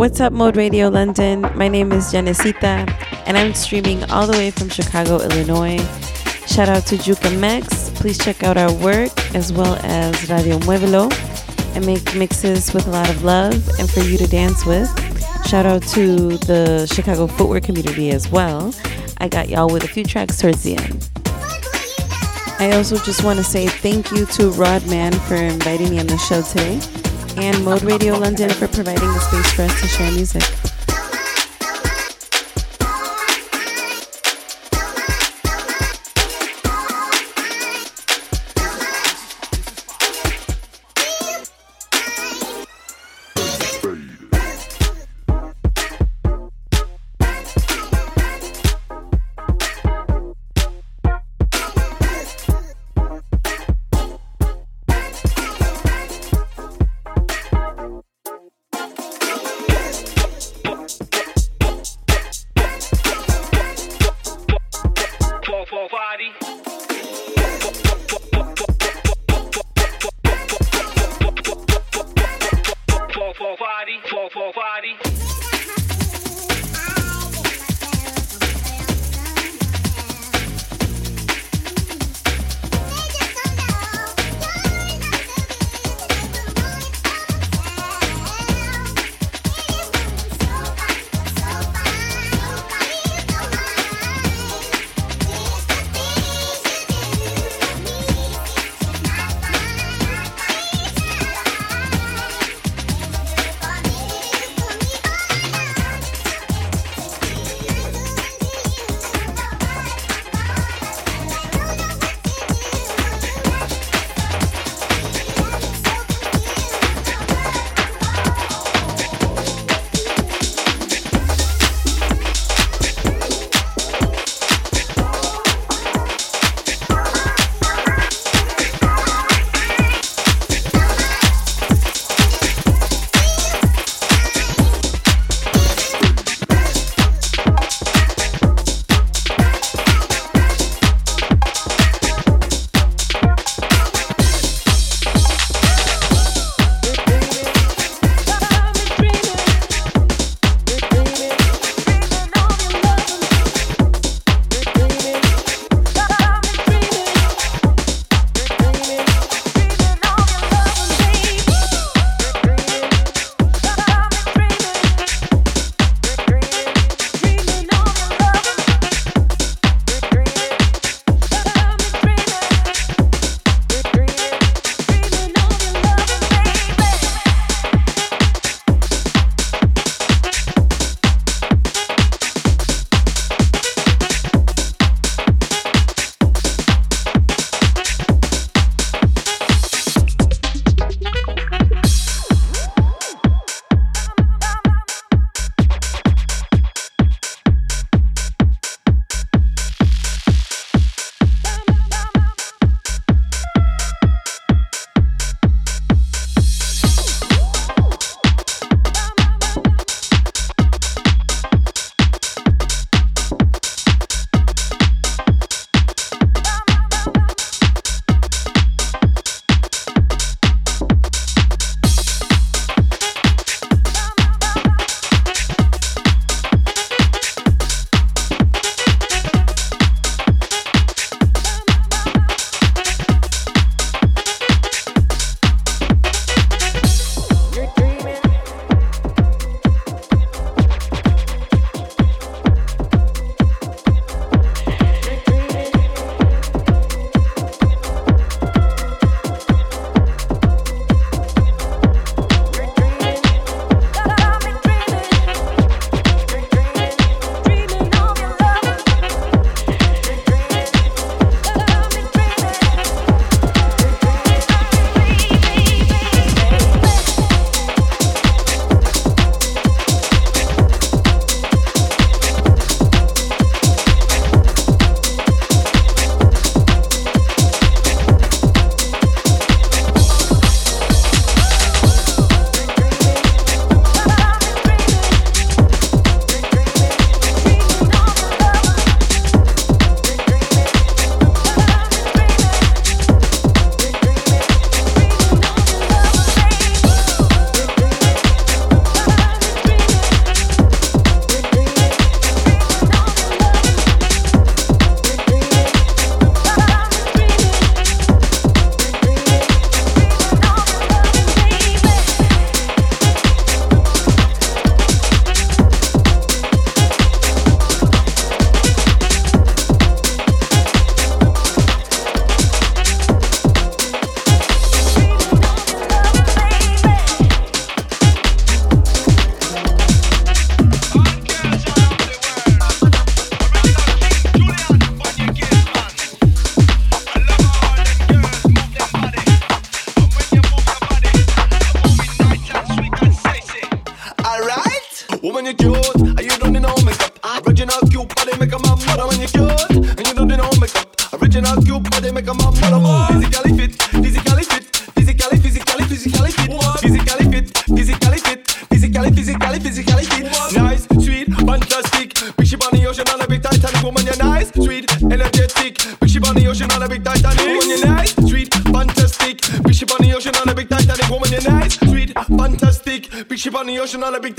What's up, Mode Radio London? My name is Janesita, and I'm streaming all the way from Chicago, Illinois. Shout out to Juka Mex. Please check out our work as well as Radio Muevelo. I make mixes with a lot of love and for you to dance with. Shout out to the Chicago footwork community as well. I got y'all with a few tracks towards the end. I also just want to say thank you to Rodman for inviting me on the show today and Mode Radio London for providing the space for us to share music.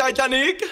Titanic.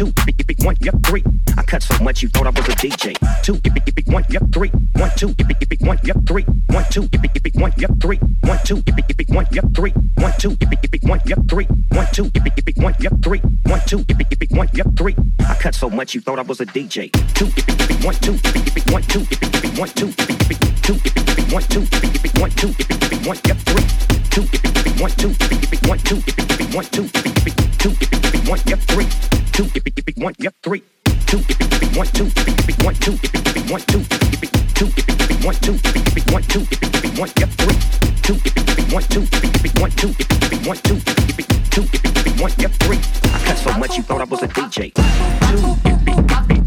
two, one, yep, three. I cut so much you thought I was a DJ. Two, one, yep, three. One, two, one, yep, three. One, two, one, yep, three. One, two, one, yep, three. One, two, one, yep, three. One, two, one, yep, three. One, two, one, yep, three. I cut so much you thought I was a DJ. Two, one, two, one, two, one, two, two, one, two, one, two, one, yep, three. Two, one, two, one, two, one, two, one, two, one, yep, three two, if it, one, yep, three. Two, if it, one, two, if it, one, two, if it, one, two, if it, two, if it, one, two, if it, one, two, if it, one, yep, three. Two, if it, one, two, if it, one, two, if it, one, two, if it, two, if it, one, yep, three. I cut so much you thought I was a DJ. Two, if it.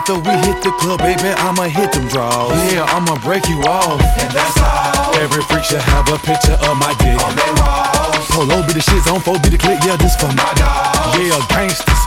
After we hit the club, baby, I'ma hit them draws. Yeah, I'ma break you off. And that's how. Every freak should have a picture of my dick. On their walls. Polo be the shit, zone four be the click, yeah, this for my dog. Yeah, gangsters.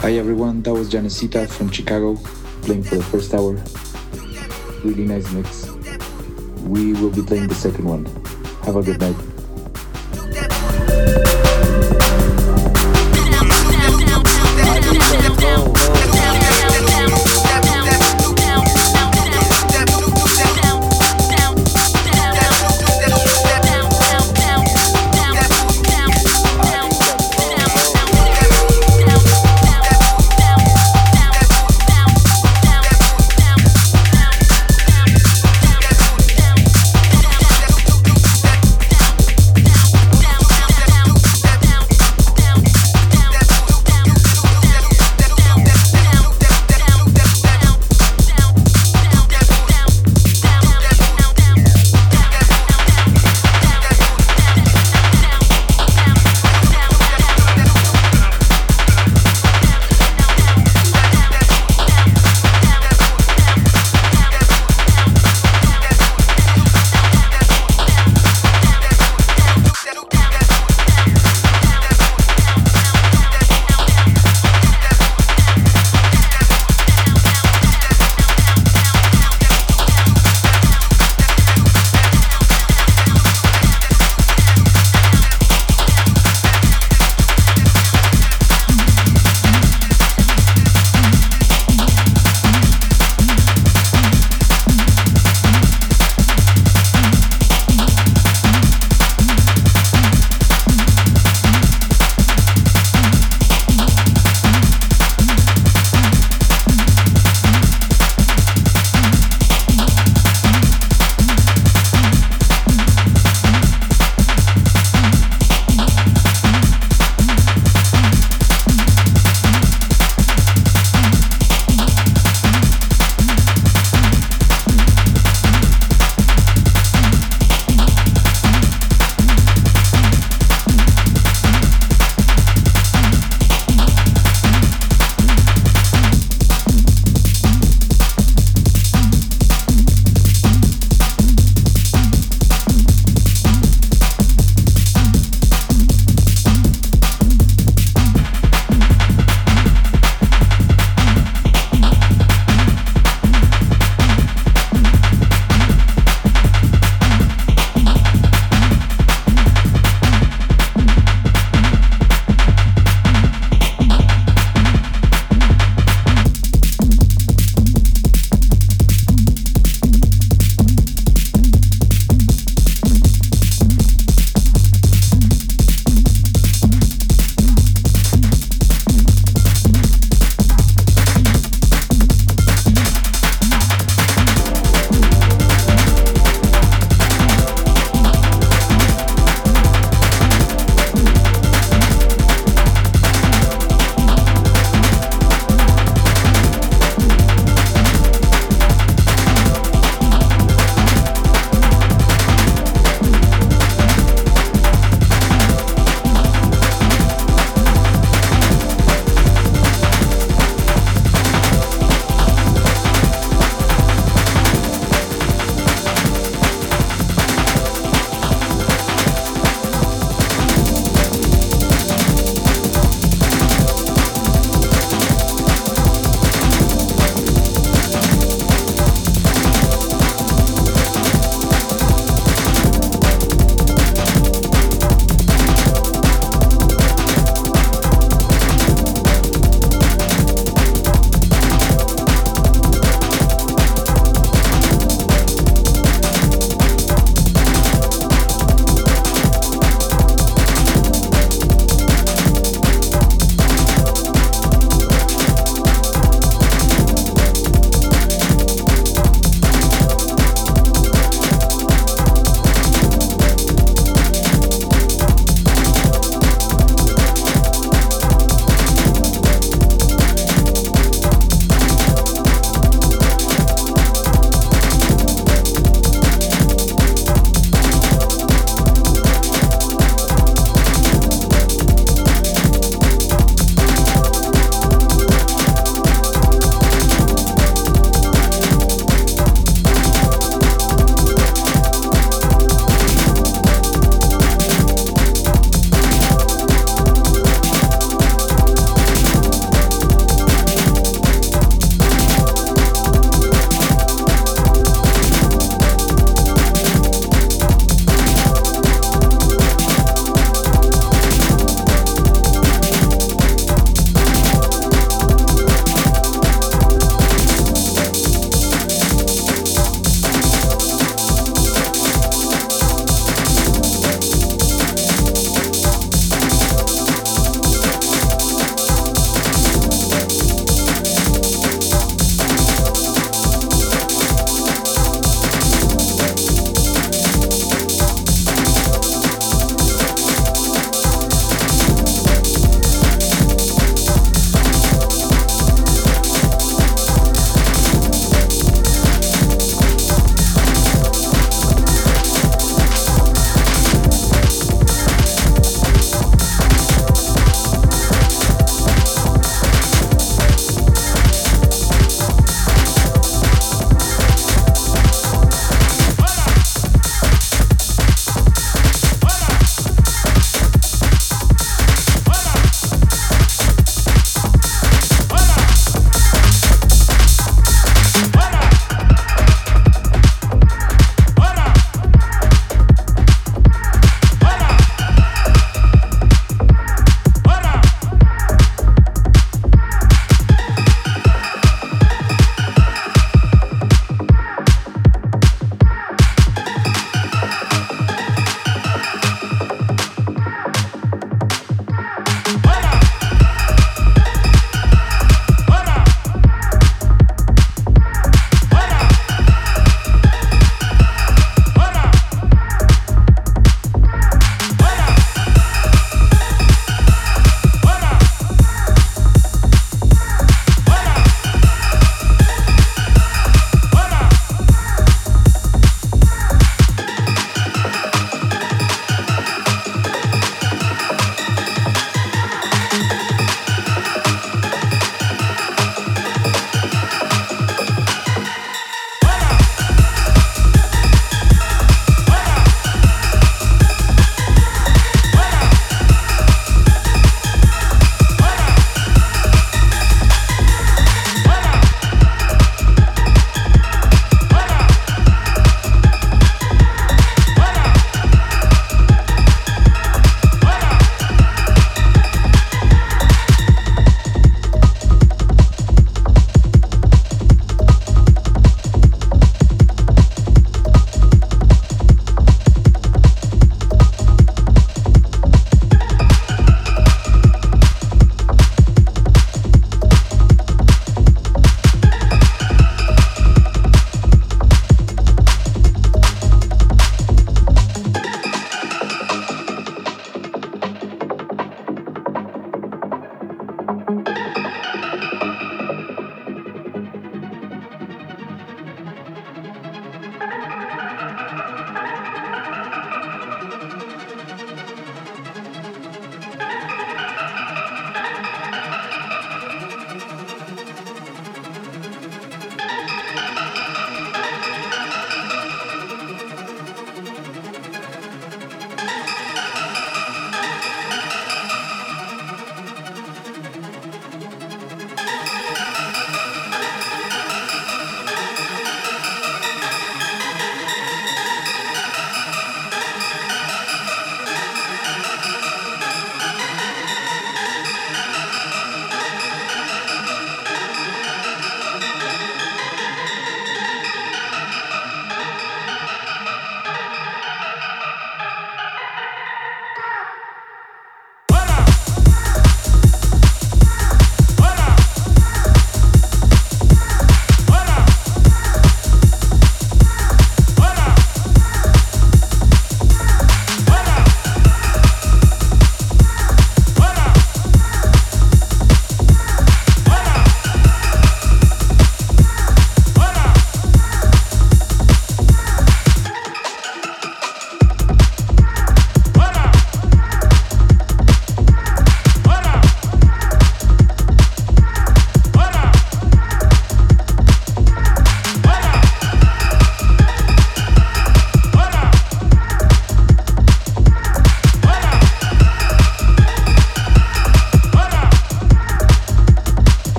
Hi everyone, that was Janesita from Chicago playing for the first hour. Really nice mix. We will be playing the second one. Have a good night.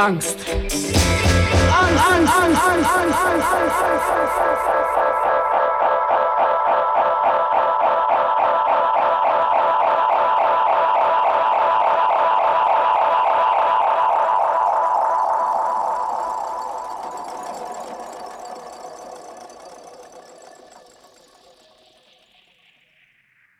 Angst.